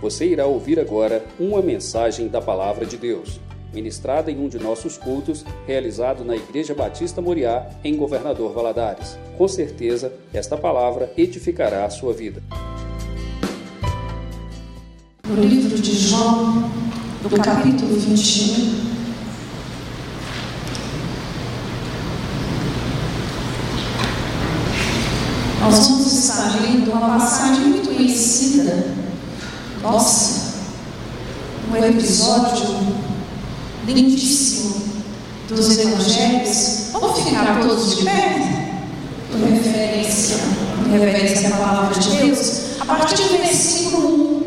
Você irá ouvir agora uma mensagem da Palavra de Deus, ministrada em um de nossos cultos, realizado na Igreja Batista Moriá, em Governador Valadares. Com certeza, esta palavra edificará a sua vida. No livro de João, do capítulo 21, nós vamos estar lendo uma passagem muito conhecida, nossa, um episódio lindíssimo dos evangelhos. Vamos ficar todos de pé? Por referência, referência à palavra de Deus. A partir do versículo 1,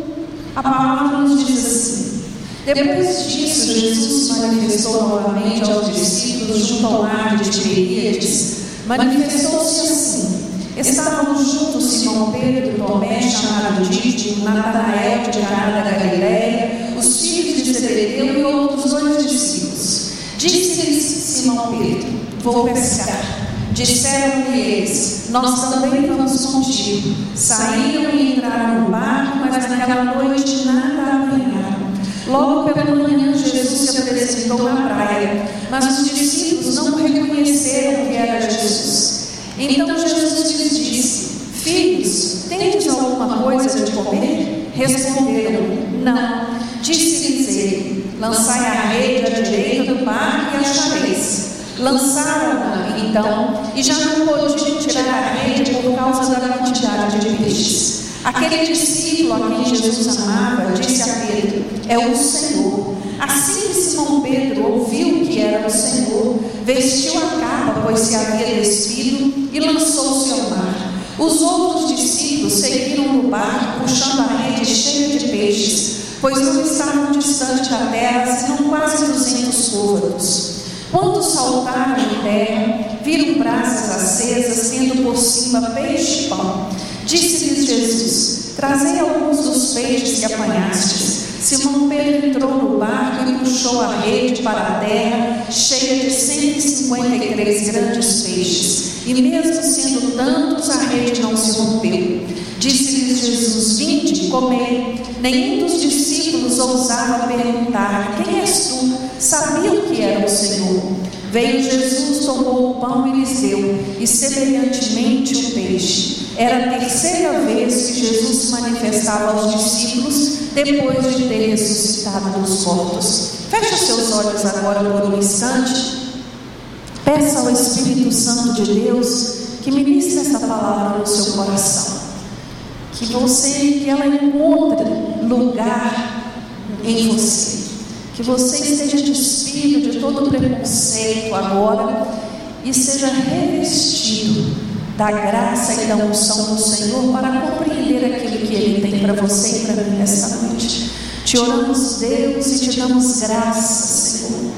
a palavra nos diz assim: Depois disso, Jesus se manifestou novamente aos discípulos junto ao mar de Tiberíades. Manifestou-se assim. Estavam juntos Simão Pedro, Tomé, chamado Dídimo, Natanael de Caná da Galiléia, os filhos de Zebedeu e outros dois discípulos. Disse-lhes Simão Pedro: Vou pescar. Disseram-lhe eles: Nós também vamos contigo. Saíram e entraram no barco, mas naquela noite nada apanharam. Logo pela manhã, Jesus se apresentou na praia, mas os discípulos não reconheceram que era Jesus. Então Jesus lhes disse: Filhos, tendes alguma coisa de comer? Responderam: Não. Disse-lhes ele: Lançai a rede à direita do barco e achareis. Lançaram-na então, e já não podiam tirar a rede por causa da quantidade de peixes. Aquele discípulo a quem Jesus amava disse a Pedro: É o Senhor. Assim que Simão Pedro ouviu que era o Senhor, vestiu a capa, pois se havia despido, e lançou-se ao mar. Os outros discípulos seguiram no barco, puxando a rede cheia de peixes, pois não estavam distante da terra, senão quase duzentos côvados. Quando saltaram em terra, viram brasas acesas, tendo por cima peixe e pão. Disse-lhes Jesus: Trazei alguns dos peixes que apanhastes. Simão Pedro entrou no barco e puxou a rede para a terra, cheia de 153 grandes peixes. E mesmo sendo tantos, a rede não se rompeu. Disse-lhes Jesus: Vinde, comei. Nenhum dos discípulos ousava perguntar: Quem és tu? Sabiam que era o Senhor. Veio Jesus, tomou o pão e lhes deu, e semelhantemente o peixe. Era a terceira vez que Jesus se manifestava aos discípulos depois de ter ressuscitado dos mortos. Feche os seus olhos agora por um instante. Peça ao Espírito Santo de Deus que ministre esta palavra no seu coração. Que você, que ela encontre lugar em você. Que você esteja despido de todo preconceito agora e seja revestido da graça e da unção do Senhor para compreender aquilo que Ele tem para você e para mim nesta noite. Te oramos, Deus, e te damos graças, Senhor,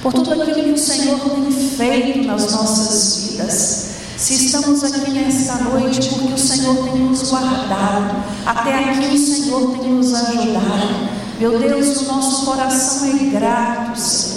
por tudo aquilo que o Senhor tem feito nas nossas vidas. Se estamos aqui nesta noite, porque o Senhor tem nos guardado, até aqui o Senhor tem nos ajudado. Meu Deus, o nosso coração é grato, Senhor.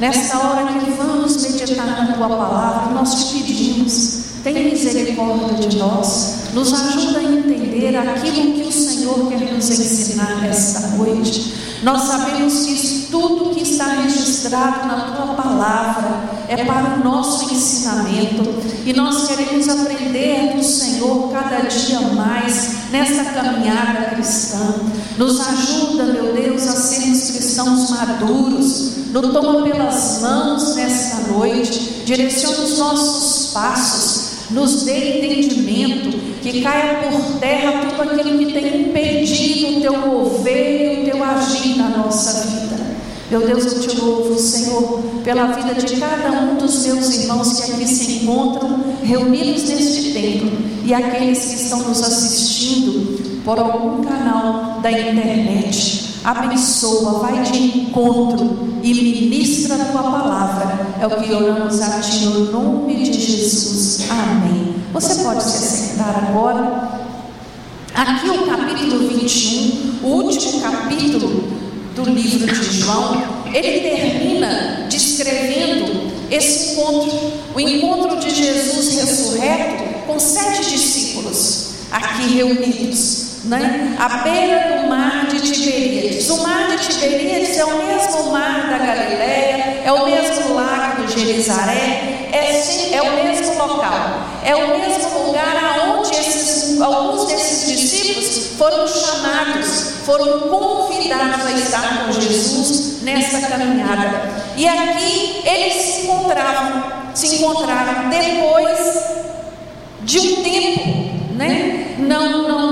Nesta hora que vamos meditar na tua palavra, nós te pedimos, tenha misericórdia de nós, nos ajuda a entender aquilo que o Senhor quer nos ensinar nesta noite. Nós sabemos que tudo que está registrado na tua palavra é para o nosso ensinamento e nós queremos aprender do Senhor cada dia mais nesta caminhada cristã. Nos ajuda, meu Deus, a sermos cristãos maduros. Nos toma pelas mãos nesta noite, direciona os nossos passos nos dê entendimento, que caia por terra tudo aquilo que tem impedido o teu mover o teu agir na nossa vida. Meu Deus, eu te louvo, Senhor, pela vida de cada um dos meus irmãos que aqui se encontram reunidos neste tempo e aqueles que estão nos assistindo por algum canal da internet. Abençoa, vai de encontro e ministra a tua palavra. É o que oramos a ti no nome de Jesus. Amém. Você pode se assentar agora. Aqui é o capítulo 21, o último capítulo do livro de João, ele termina descrevendo esse encontro, o encontro de Jesus ressurreto com sete discípulos aqui reunidos. Né? à beira do mar de Tiberíades. O mar de Tiberíades é o mesmo mar da Galileia, é o mesmo lago de Gerizaré, é, é o mesmo local, é o mesmo lugar aonde esses, alguns desses discípulos foram chamados, foram convidados a estar com Jesus nessa caminhada. E aqui eles se encontravam, se encontraram depois de um tempo, né? Não, não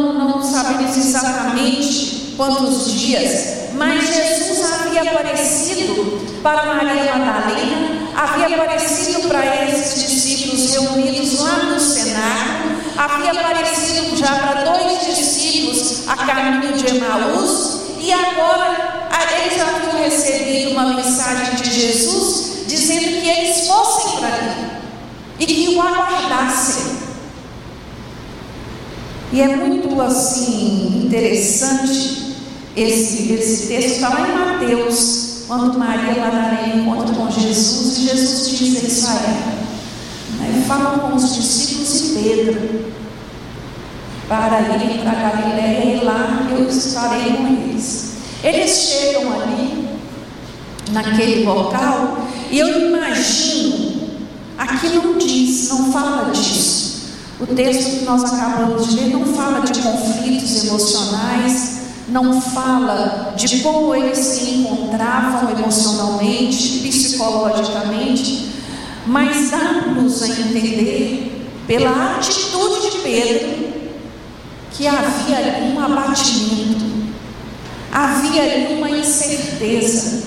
sabemos exatamente quantos dias, mas Jesus havia aparecido para Maria Madalena, havia aparecido para esses discípulos reunidos lá no cenáculo, havia aparecido já para dois discípulos a caminho de Emaús, e agora eles haviam recebido uma mensagem de Jesus dizendo que eles fossem para ali e que o aguardassem. E é muito assim interessante esse, esse texto, está lá em Mateus, quando Maria Madalena encontra com Jesus e Jesus diz a Israel, né, fala com os discípulos e Pedro para irem para Galiléia e lá eu estarei com eles. Eles chegam ali, naquele local, e eu imagino, aqui não diz, não fala disso. O texto que nós acabamos de ler não fala de conflitos emocionais, não fala de como eles se encontravam emocionalmente, psicologicamente, mas dá-nos a entender, pela atitude de Pedro, que havia ali um abatimento, havia ali uma incerteza,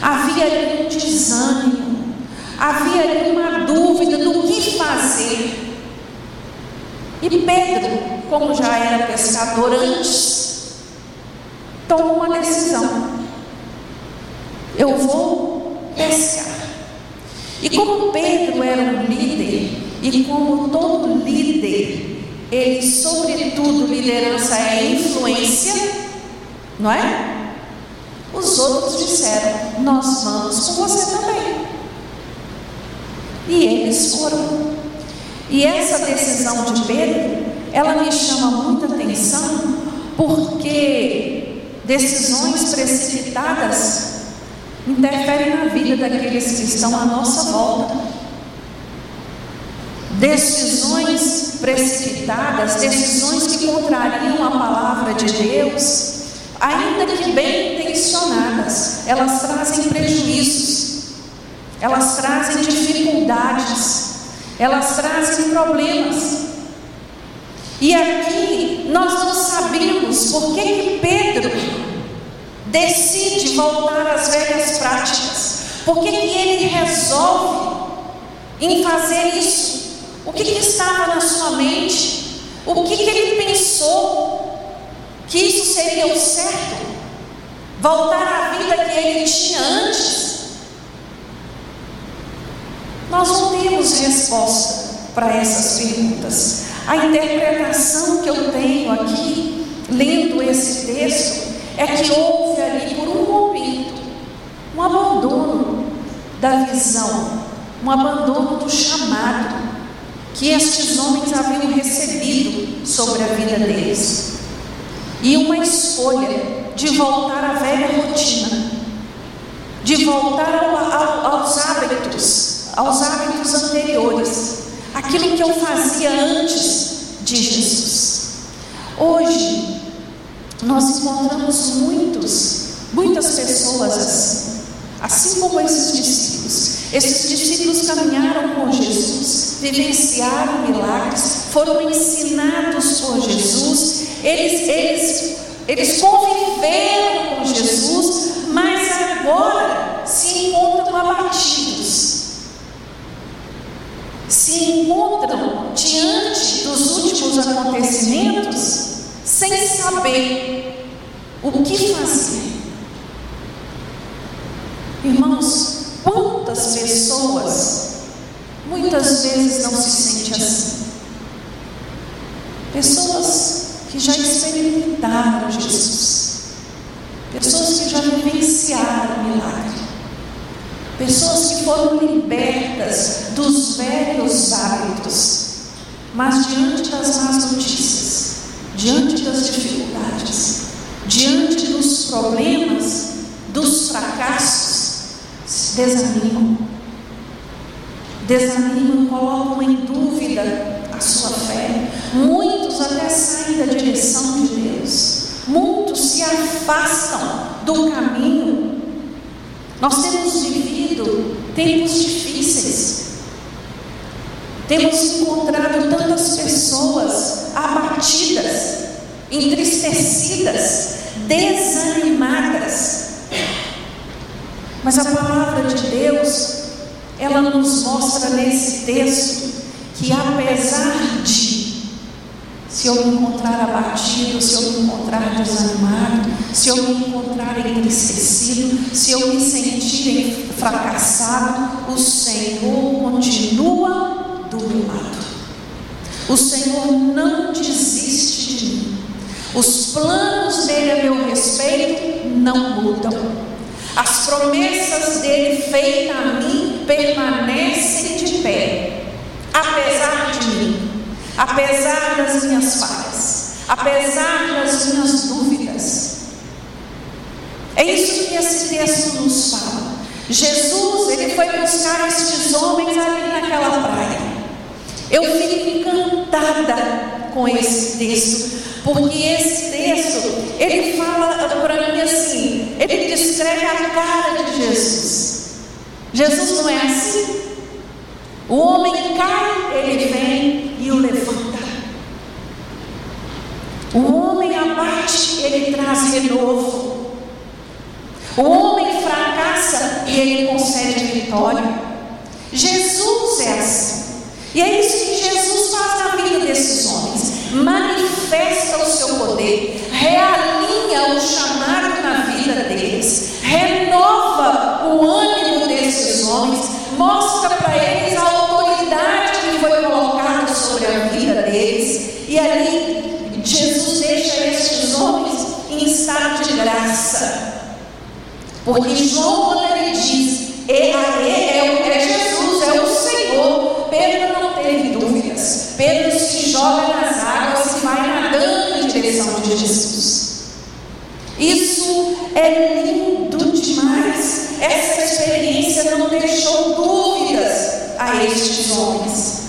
havia ali um desânimo, havia ali uma dúvida do que fazer. E Pedro, como já era pescador antes, tomou uma decisão. Eu vou pescar. E como Pedro era um líder, e como todo líder, ele, sobretudo, liderança é influência, não é? Os outros disseram: Nós vamos com você também. E eles foram. E essa decisão de Pedro, ela me chama muita atenção, porque decisões precipitadas interferem na vida daqueles que estão à nossa volta. Decisões precipitadas, decisões que contrariam a palavra de Deus, ainda que bem intencionadas, elas trazem prejuízos, elas trazem dificuldades, elas trazem problemas. E aqui nós não sabemos por que, que Pedro decide voltar às velhas práticas. Por que, que ele resolve em fazer isso? O que, que estava na sua mente? O que, que ele pensou que isso seria o certo? Voltar à vida que ele tinha antes? Nós não temos resposta para essas perguntas. A interpretação que eu tenho aqui, lendo esse texto, é que houve ali por um momento um abandono da visão, um abandono do chamado que estes homens haviam recebido sobre a vida deles, e uma escolha de voltar à velha rotina, de voltar ao, ao, aos hábitos aos hábitos anteriores, aquilo que eu fazia antes de Jesus. Hoje, nós encontramos muitos, muitas pessoas assim, assim como esses discípulos. Esses discípulos caminharam com Jesus, vivenciaram milagres, foram ensinados por Jesus, eles, eles, eles conviveram com Jesus, mas agora se encontram abatidos se encontram diante dos últimos acontecimentos sem saber o que fazer. Irmãos, quantas pessoas muitas vezes não se sentem assim? Pessoas que já experimentaram Jesus, pessoas que já vivenciaram o milagre, pessoas que foram libertas dos velhos hábitos, mas diante das más notícias, diante das dificuldades, diante dos problemas, dos fracassos, desanimam. Desanimam, colocam em dúvida a sua fé. Muitos até saem da direção de Deus. Muitos se afastam do caminho. Nós temos vivido tempos difíceis. Temos encontrado tantas pessoas abatidas, entristecidas, desanimadas. Mas a palavra de Deus, ela nos mostra nesse texto que apesar de se eu me encontrar abatido, se eu me encontrar desanimado, se eu me encontrar entristecido, se eu me sentir fracassado, o Senhor continua do meu lado. O Senhor não desiste de mim. Os planos dele a meu respeito não mudam. As promessas dele feitas a mim permanecem de pé, apesar apesar das minhas falhas, apesar das minhas dúvidas. É isso que esse texto nos fala. Jesus, ele foi buscar estes homens ali naquela praia. Eu fico encantada com esse texto, porque esse texto, ele fala para mim assim, ele descreve a cara de Jesus. Jesus não é assim? O homem cai, ele vem e o levanta. O abate, ele traz renovo. O homem fracassa e ele concede vitória. Jesus é assim. E é isso que Jesus faz na vida desses homens. Manifesta o seu poder, realinha o chamado na vida deles, renova o ânimo desses homens, mostra para eles a autoridade que foi colocada sobre a vida deles. E ali Jesus deixa estes homens em estado de graça. Porque João, quando ele diz, é, é, é Jesus, é o Senhor, Pedro não teve dúvidas. Pedro se joga nas águas e vai nadando em direção de Jesus. Isso é lindo demais. Essa experiência não deixou dúvidas a estes homens.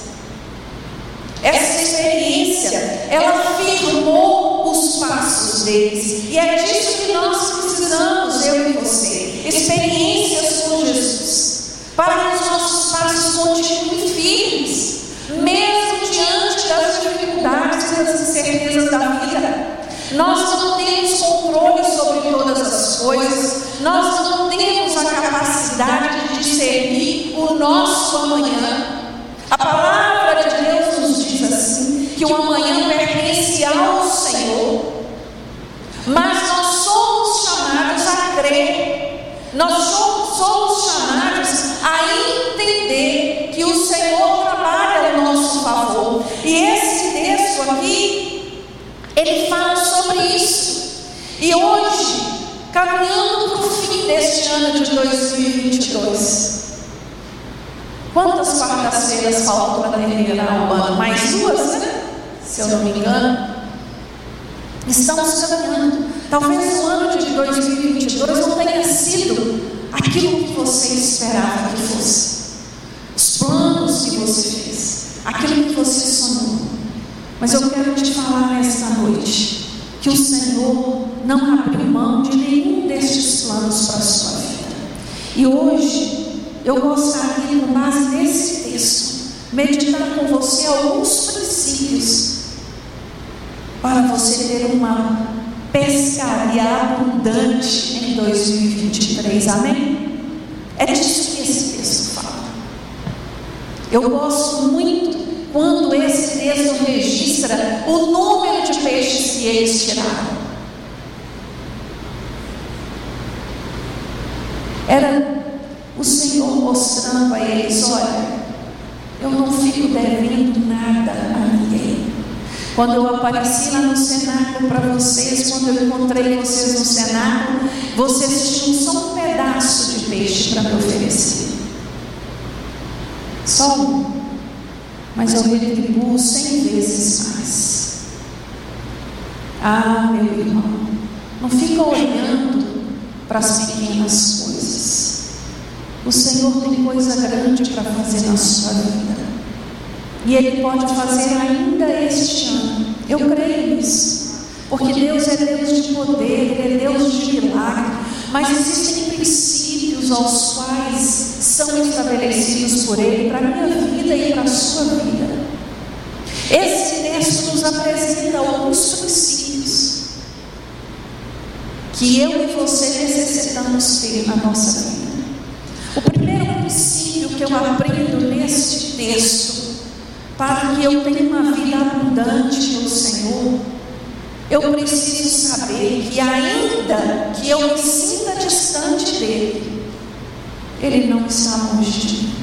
Essa experiência, ela firmou os passos deles. E é disso que nós precisamos, eu e você. Experiências com Jesus. Para que os nossos passos continuem firmes, mesmo diante das dificuldades e das incertezas da vida. Nós não temos controle sobre todas as coisas, nós não temos a capacidade de discernir o nosso amanhã. A palavra de Deus nos diz assim: que o amanhã pertence ao mas nós somos chamados a crer, nós somos, somos chamados a entender que o Senhor trabalha ao nosso favor, e esse texto aqui ele fala sobre isso. E hoje, caminhando para o fim deste ano de 2022, quantas quartas-feiras faltam para terminar o ano? Mais duas, né? Se eu não me engano. Estamos caminhando. Talvez o ano de 2022 não tenha sido aquilo que você esperava que fosse. Os planos que você fez, aquilo que você sonhou. Mas eu quero te falar nesta noite que o Senhor não abriu mão de nenhum destes planos para a sua vida. E hoje eu gostaria, com base nesse texto, meditar com você alguns princípios para você ter uma pescaria abundante em 2023. Amém? É disso que esse texto fala. Eu gosto muito quando esse texto registra o número de peixes que eles tiraram. Era o Senhor mostrando a eles: olha, eu não fico devendo nada a ninguém. Quando eu apareci lá no cenáculo para vocês, quando eu encontrei vocês no cenáculo, vocês tinham só um pedaço de peixe para me oferecer. Só um mas eu retribuo cem vezes mais. Ah, meu irmão, não fica olhando para as pequenas coisas. O Senhor tem coisa grande para fazer na sua vida. E Ele pode fazer ainda este ano. Eu creio nisso. Porque Deus é Deus de poder, Ele é Deus de milagre. Mas existem princípios aos quais são estabelecidos por Ele para a minha vida e para a sua vida. Esse texto nos apresenta alguns princípios que eu e você necessitamos ter na nossa vida. O primeiro princípio que eu aprendo neste texto, para que eu tenha uma vida abundante no Senhor, eu preciso saber que, ainda que eu me sinta distante dele, ele não está longe de mim.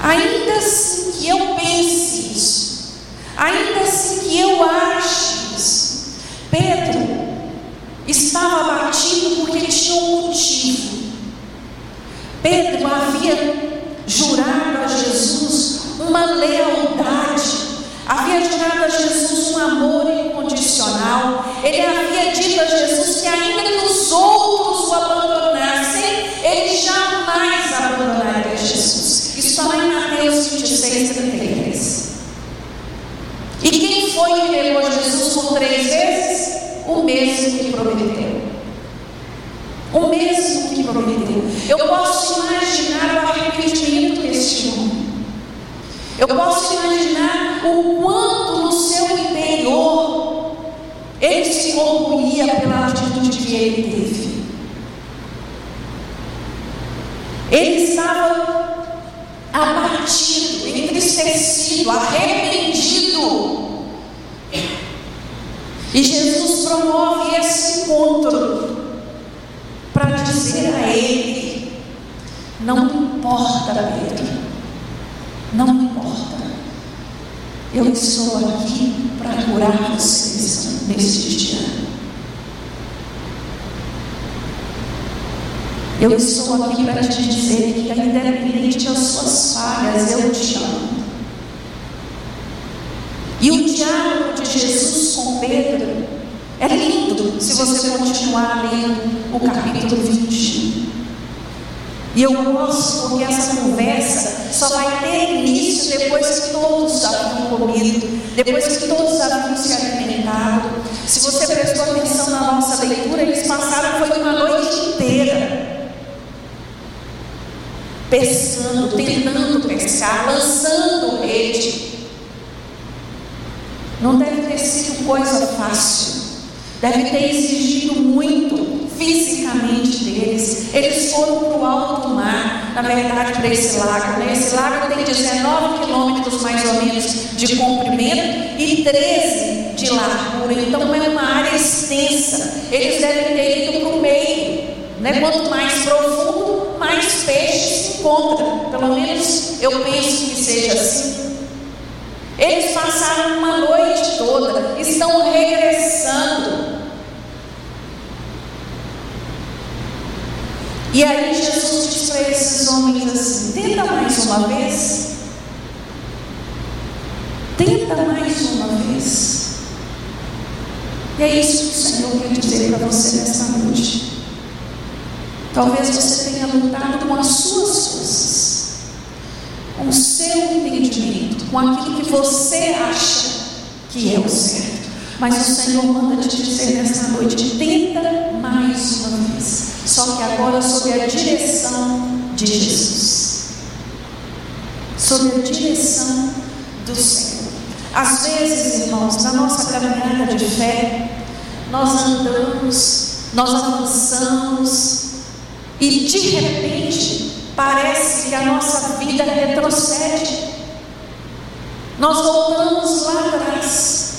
Ainda assim que eu pense isso, ainda assim que eu ache isso, Pedro estava abatido porque tinha um motivo. Pedro havia jurado a Jesus uma lealdade, havia jurado a Jesus um amor incondicional. Ele havia dito a Jesus que, ainda que os outros o abandonassem, ele jamais abandonaria Jesus. Isso está lá em Mateus 26, 33. E quem foi que levou Jesus por três vezes? O mesmo que prometeu. O mesmo que prometeu. Eu posso imaginar o arrependimento deste homem. Eu posso imaginar o quanto no seu interior ele se orgulhia pela atitude que ele teve. Ele estava abatido, entristecido, arrependido. E Jesus promove esse encontro para dizer a ele: não importa, Pedro, não importa, eu estou aqui para curar vocês neste dia. Eu estou aqui para te dizer que, independente das suas falhas, eu te amo. E o diálogo de Jesus com Pedro é lindo se você continuar lendo o capítulo 20. E eu gosto porque essa conversa só vai ter início depois que todos haviam comido, depois que todos haviam se alimentado. Se você prestou atenção na nossa leitura, eles passaram foi uma noite inteira pescando, tentando pescar, lançando rede. Não deve ter sido coisa fácil. Deve ter exigido muito fisicamente deles. Eles foram para o alto mar, na verdade, para esse lago. Né? Esse lago tem 19 quilômetros mais ou menos de comprimento e 13 de largura. Então é uma área extensa. Eles devem ter ido para o meio. Né? Quanto mais profundo, mais peixe se encontra. Pelo menos eu penso que seja assim. Eles passaram uma noite toda, estão regressando. E aí Jesus diz para esses homens assim: tenta mais uma vez. Tenta mais uma vez. E é isso que o Senhor quer dizer para você nesta noite. Talvez você tenha lutado com as suas forças, com o seu entendimento, com aquilo que você acha que é o certo. Mas o Senhor manda te dizer nesta noite: tenta mais uma vez. Só que agora sob a direção de Jesus. Sob a direção do Senhor. Às vezes, irmãos, na nossa caminhada de fé, nós andamos, nós avançamos, e de repente parece que a nossa vida retrocede. Nós voltamos lá atrás.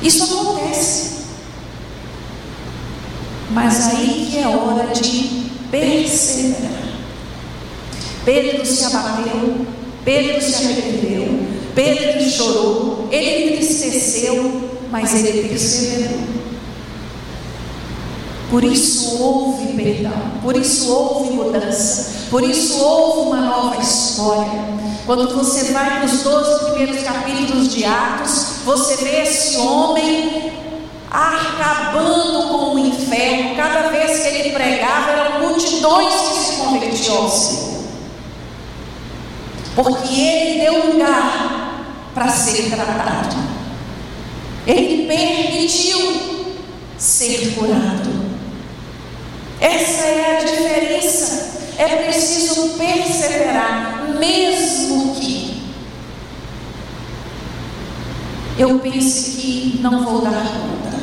Isso acontece. Mas aí que é hora de perseverar. Pedro se abateu, Pedro se arrependeu, Pedro chorou, ele entristeceu, mas ele perseverou. Por isso houve perdão, por isso houve mudança, por isso houve uma nova história. Quando você vai para os 12 primeiros capítulos de Atos, você vê esse homem acabando com o inferno. Cada vez que ele pregava, eram multidões que se convertiam. Porque ele deu lugar para ser tratado. Ele permitiu ser curado. Essa é a diferença. É preciso perseverar, mesmo que eu pense que não vou dar conta.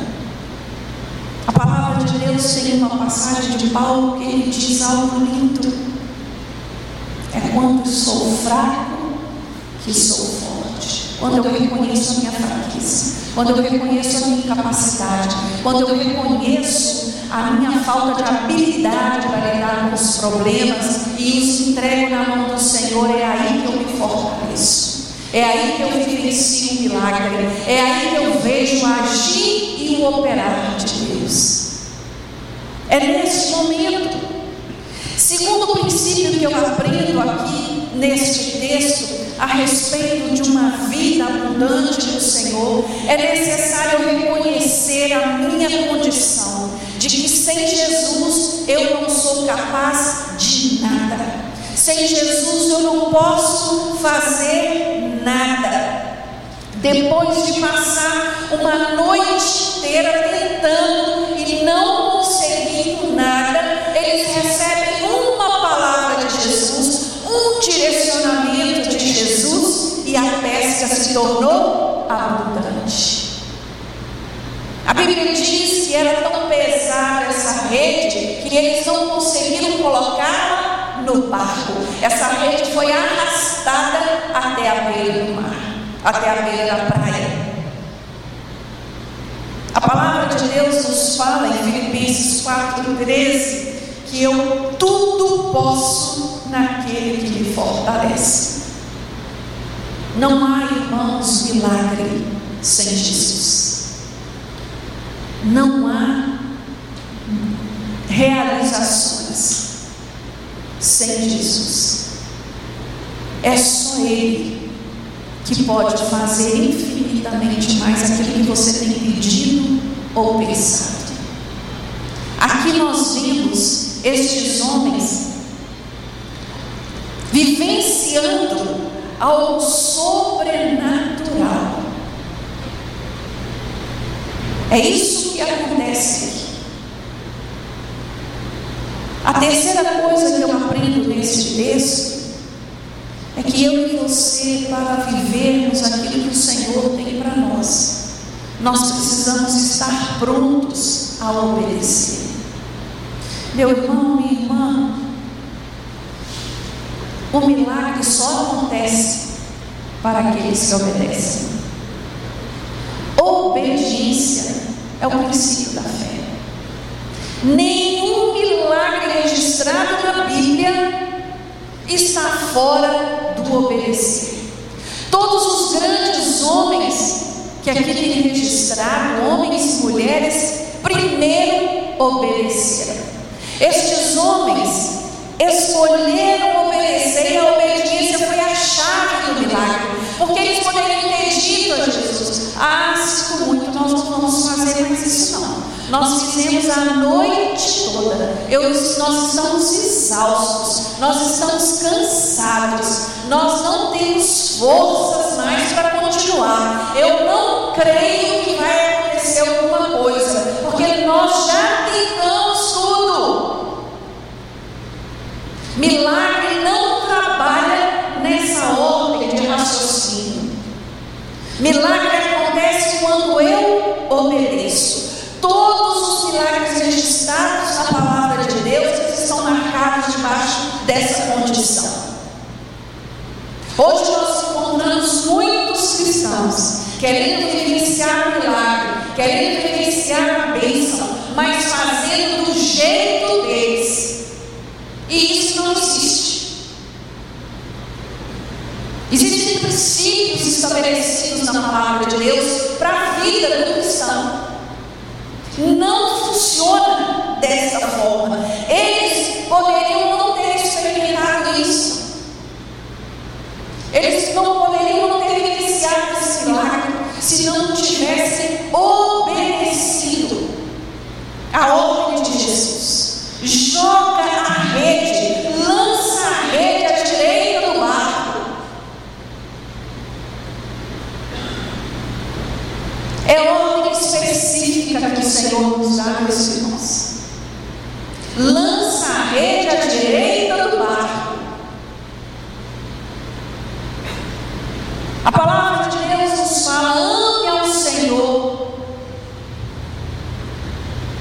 A palavra de Deus tem uma passagem de Paulo que ele diz algo lindo. É quando sou fraco que sou forte. Quando eu reconheço a minha fraqueza. Quando eu reconheço a minha incapacidade. Quando eu reconheço a minha falta de habilidade para lidar com os problemas e os entrego na mão do Senhor, é aí que eu me fortaleço. É aí que eu vivencio o milagre. É aí que eu vejo o agir e o operar de Deus. É nesse momento. Segundo princípio que eu aprendo aqui neste texto a respeito de uma vida abundante do Senhor, é necessário reconhecer a minha condição de que sem Jesus eu não sou capaz de nada. Sem Jesus eu não posso fazer nada. Depois de passar uma noite inteira tentando e não conseguindo nada, eles recebem uma palavra de Jesus, um direcionamento de Jesus e a pesca se tornou abundante. A Bíblia diz que era tão pesada essa rede que eles não conseguiram colocar no barco. Essa rede foi arrastada até a beira do mar, até a beira da praia. A palavra de Deus nos fala em Filipenses 4,13 que eu tudo posso naquele que me fortalece. Não há, irmãos, milagre sem Jesus. Não há realizações sem Jesus. É só Ele que pode fazer infinitamente mais aquilo que você tem pedido ou pensado. Aqui nós vimos estes homens vivenciando algo sobrenatural. É isso que acontece aqui. A terceira coisa que eu aprendo neste texto é que eu e você, para vivermos aquilo que o Senhor tem para nós, nós precisamos estar prontos a obedecer. Meu irmão, minha irmã, o milagre só acontece para aqueles que obedecem. Obediência é o princípio da fé. Milagre registrado na Bíblia está fora do obedecer. Todos os grandes homens que aqui tem registrado, homens e mulheres, primeiro obedeceram. Estes homens escolheram obedecer e a obediência foi a chave do milagre. Porque eles poderiam ter dito a Jesus: Ah, sinto muito, nós não vamos fazer mais isso não. Nós fizemos a noite toda. Eu, nós estamos exaustos. Nós estamos cansados. Nós não temos forças mais para continuar. Eu não creio que vai acontecer alguma coisa, porque nós já tentamos tudo. Milagre não trabalha nessa ordem de raciocínio. Milagre acontece quando eu obedeço. Condição. Hoje nós encontramos muitos cristãos querendo vivenciar o milagre, querendo vivenciar a bênção, mas fazendo do jeito deles. E isso não existe. Existem princípios estabelecidos na palavra de Deus para a vida do cristão. Não funciona dessa forma. não poderiam, ter iniciado esse milagre se não tivessem obedecido a ordem de Jesus. Joga a rede, lança a rede à direita do barco. É ordem específica que o Senhor nos dá, meus nós. Lança a rede à direita A palavra de Deus nos fala: ame ao Senhor.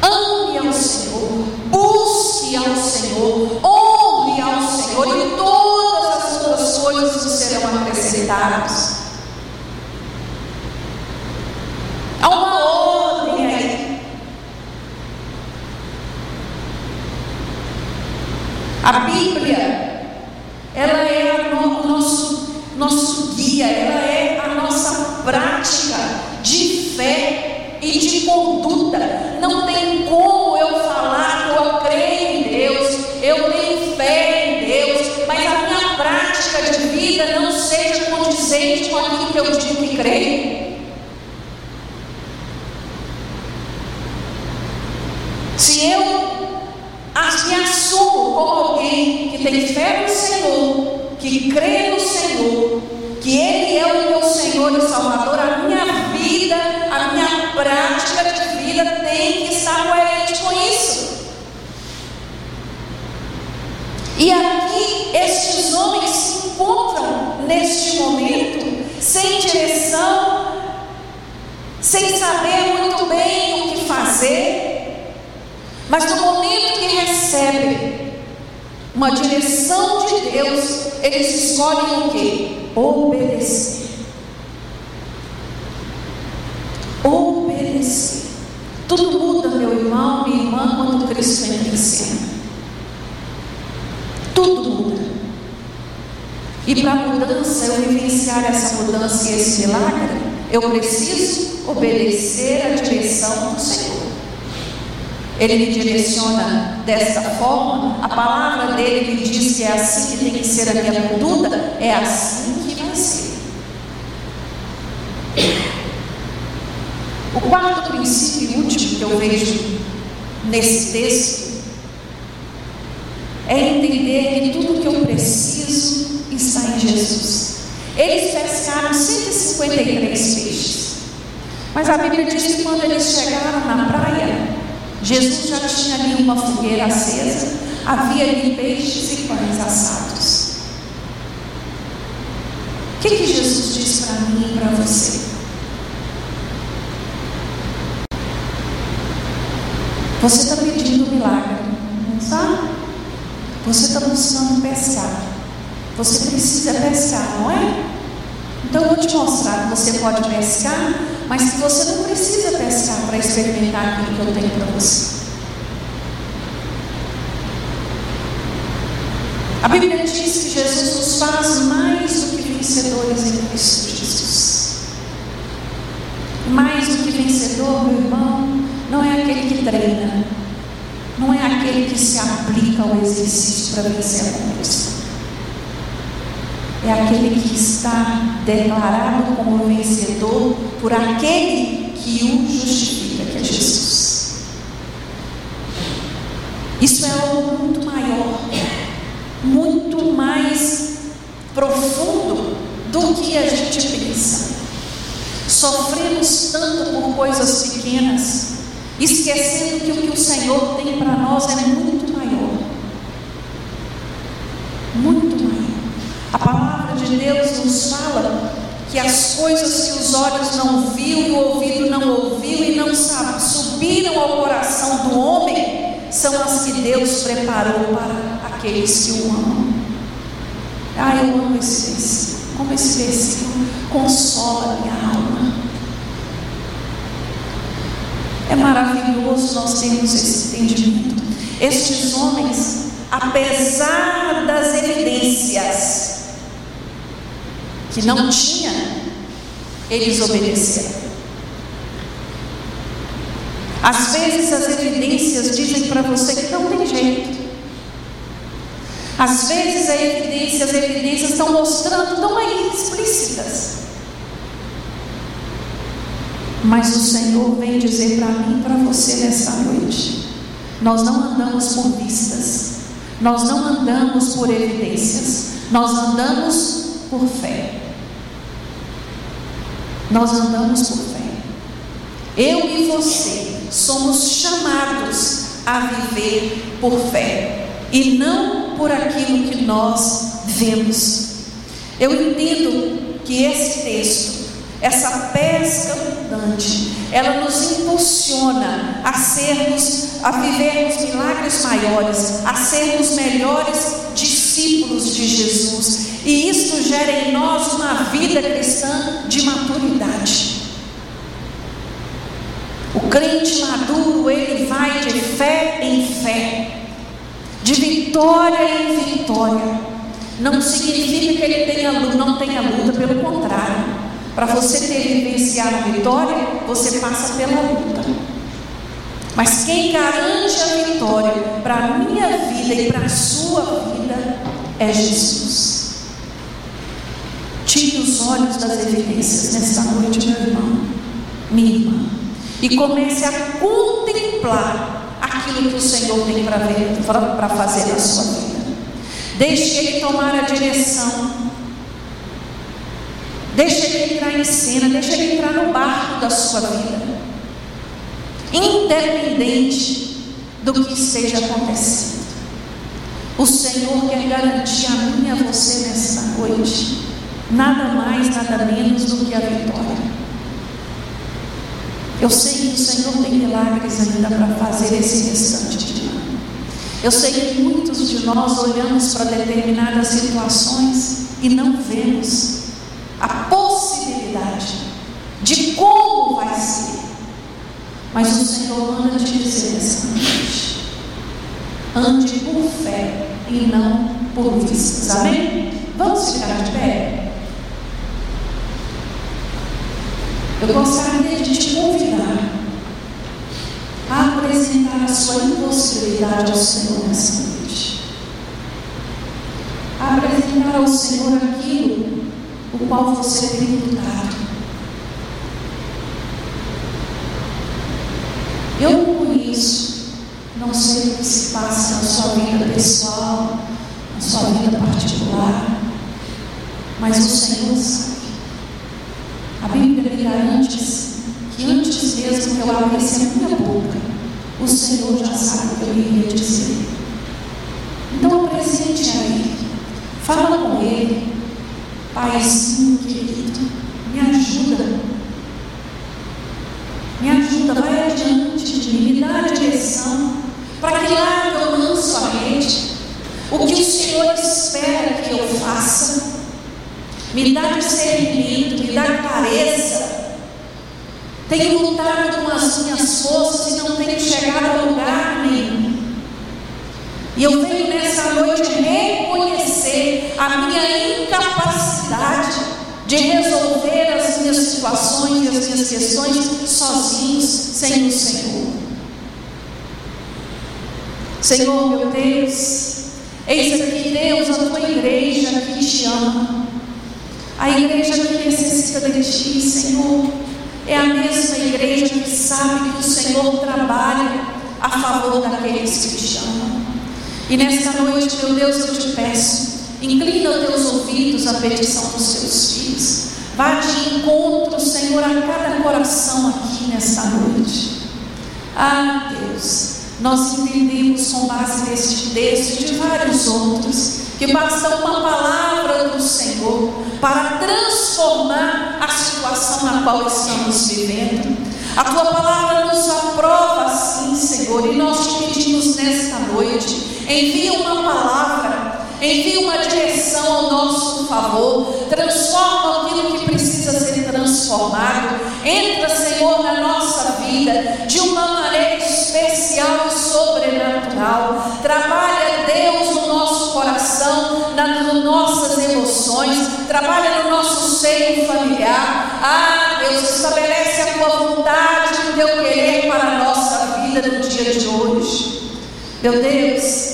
Ame ao Senhor. Busque ao Senhor. Honre ao Senhor. E todas as outras coisas nos serão acrescentadas. Há uma ordem aí. A Bíblia, ela é o nosso, nosso guia, ela é a nossa prática de fé e de conduta. Não tem como eu falar que eu creio em Deus, eu tenho fé em Deus, mas a minha prática de vida não seja condizente com aquilo que eu digo que creio. Se eu me assumo como alguém que tem fé no Senhor, que crê no Senhor, que Ele é o meu Senhor e Salvador, a minha vida, a minha prática de vida tem que estar coerente com isso. E aqui estes homens se encontram neste momento sem saber muito bem o que fazer. Mas no momento que recebem uma direção de Deus, eles escolhem o que? Obedecer. Obedecer. Tudo muda, meu irmão, minha irmã, quando Cristo entra em cena. Tudo muda. E para a mudança, eu vivenciar essa mudança e esse milagre, eu preciso obedecer a direção do Senhor. Ele me direciona dessa forma, a palavra dele me diz que é assim que tem que ser a minha conduta, é assim que vai ser. O quarto princípio e último que eu vejo nesse texto é entender que tudo que eu preciso está em Jesus. Eles pescaram 153 peixes. Mas a Bíblia diz que quando eles chegaram na praia, Jesus já tinha ali uma fogueira acesa, havia ali peixes e pães assados. O que, que Jesus diz para mim e para você? Você está pedindo um milagre, não está? Você está buscando pescar. Você precisa pescar, não é? Então eu vou te mostrar que você pode pescar mas que você não precisa pescar para experimentar aquilo que eu tenho para você. A Bíblia diz que Jesus nos faz mais do que vencedores em Cristo Jesus. Mais do que vencedor, meu irmão, não é aquele que treina, não é aquele que se aplica ao exercício para vencer a competição é aquele que está declarado como vencedor por aquele que o justifica, que é Jesus. Isso é algo muito maior, muito mais profundo do que a gente pensa. Sofremos tanto por coisas pequenas, esquecendo que o que o Senhor tem para nós é muito maior. A palavra de Deus nos fala que as coisas que os olhos não viu, o ouvido não ouviu e não sabe, subiram ao coração do homem, são as que Deus preparou para aqueles que o amam. Ah, eu amo esse versículo. Como esse versículo consola minha alma. É maravilhoso nós termos esse entendimento. Estes homens, apesar das evidências, que não tinha, eles obedeceram. Às vezes as evidências dizem para você que não tem jeito. Às vezes a evidência, as evidências estão mostrando tão aí explícitas. Mas o Senhor vem dizer para mim e para você nessa noite: nós não andamos por vistas, nós não andamos por evidências, nós andamos por fé. Nós andamos por fé. Eu e você somos chamados a viver por fé e não por aquilo que nós vemos. Eu entendo que esse texto, essa pesca abundante, ela nos impulsiona a sermos, a vivermos milagres maiores, a sermos melhores discípulos de Jesus. E isso gera em nós uma vida cristã de maturidade. O crente maduro, ele vai de fé em fé, de vitória em vitória. Não significa que ele tenha, não tenha luta, pelo contrário. Para você ter vivenciado a vitória, você passa pela luta. Mas quem garante a vitória para a minha vida e para a sua vida é Jesus. Os olhos das evidências nesta noite, meu irmão, minha irmã, e comece a contemplar aquilo que o Senhor tem para fazer na sua vida. Deixe Ele tomar a direção Deixa ele entrar em cena, deixa ele entrar no barco da sua vida. Independente do que esteja acontecendo. O Senhor quer garantir a mim e a você nesta noite. Nada mais, nada menos do que a vitória. Eu sei que o Senhor tem milagres ainda para fazer esse restante de ano. Eu sei que muitos de nós olhamos para determinadas situações e não vemos a possibilidade de como vai ser. Mas o Senhor manda te dizer essa noite: ande por fé e não por vistas. Amém? Vamos ficar de pé? Eu gostaria de te convidar a apresentar a sua impossibilidade ao Senhor nessa noite. A apresentar ao Senhor aquilo o qual você tem lutado. Eu não conheço, não sei o que se passa na sua vida pessoal, na sua vida particular, mas o Senhor sabe. A Bíblia me garante que antes mesmo que eu abrisse a minha boca, o Senhor já sabe o que eu iria dizer. Então apresente a Ele, fala com Ele, Paizinho querido, me ajuda. Me ajuda, vai adiante de mim, me dá a direção, para que lá eu lanço a rede. O que o Senhor espera que eu faça. Me dá discernimento, me dá clareza. Tenho lutado com as minhas forças e não tenho chegado a lugar nenhum. E eu venho nessa noite reconhecer a minha incapacidade de resolver as minhas situações e as minhas questões sozinhos, sem o Senhor. Senhor, meu Deus, eis aqui, Deus, a tua igreja que te ama, a igreja que necessita de ti, Senhor, é a mesma igreja que sabe que o Senhor trabalha a favor daqueles que te amam. E nesta noite, meu Deus, eu te peço, inclina teus ouvidos à petição dos teus filhos. Vá de encontro, Senhor, a cada coração aqui nesta noite. Ah, Deus, nós entendemos com base neste texto e de vários outros que basta uma palavra do Senhor para transformar a situação na qual estamos vivendo. A tua palavra nos aprova, sim, Senhor, e nós te pedimos nesta noite envia uma palavra, envia uma direção ao nosso favor, transforma aquilo que precisa ser transformado, entra, Senhor, na nossa vida de uma maneira especial e sobrenatural, trabalha, Deus, no nosso coração, nas nossas emoções, trabalha no nosso seio familiar, ah, Deus, estabelece a tua vontade, o teu querer para a nossa vida no dia de hoje. Meu Deus,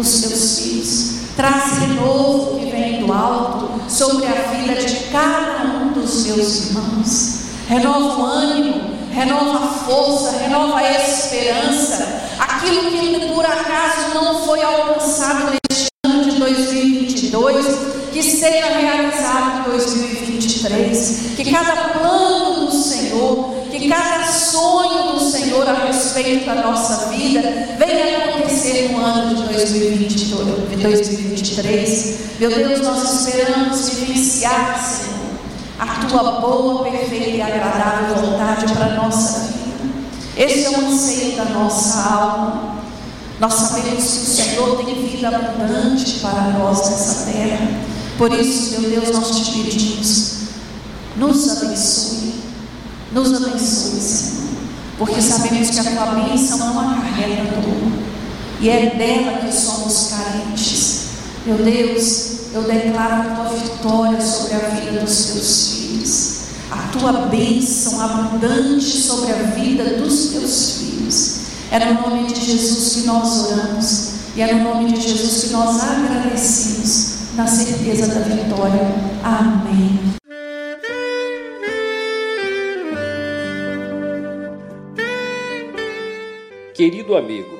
os teus filhos. Traz renovo que vem do alto sobre a vida de cada um dos meus irmãos. Renova o ânimo, renova a força, renova a esperança. Aquilo que por acaso não foi alcançado neste ano de 2022, que seja realizado em 2023. Que cada plano do Senhor, que cada sonho do Senhor a respeito da nossa vida venha acontecer no ano de 2023. Meu Deus, nós esperamos vivenciar, Senhor, a tua boa, perfeita e agradável vontade para a nossa vida. Esse é o anseio da nossa alma. Nós sabemos que o Senhor tem vida abundante para nós nessa terra. Por isso, meu Deus, nós te pedimos, nos abençoe, nos abençoe, Senhor, porque sabemos que a tua bênção não acarreta dor, e é dela que somos carentes. Meu Deus, eu declaro a tua vitória sobre a vida dos teus filhos, a tua bênção abundante sobre a vida dos teus filhos. É no nome de Jesus que nós oramos, e é no nome de Jesus que nós agradecemos, na certeza da vitória. Amém. Querido amigo,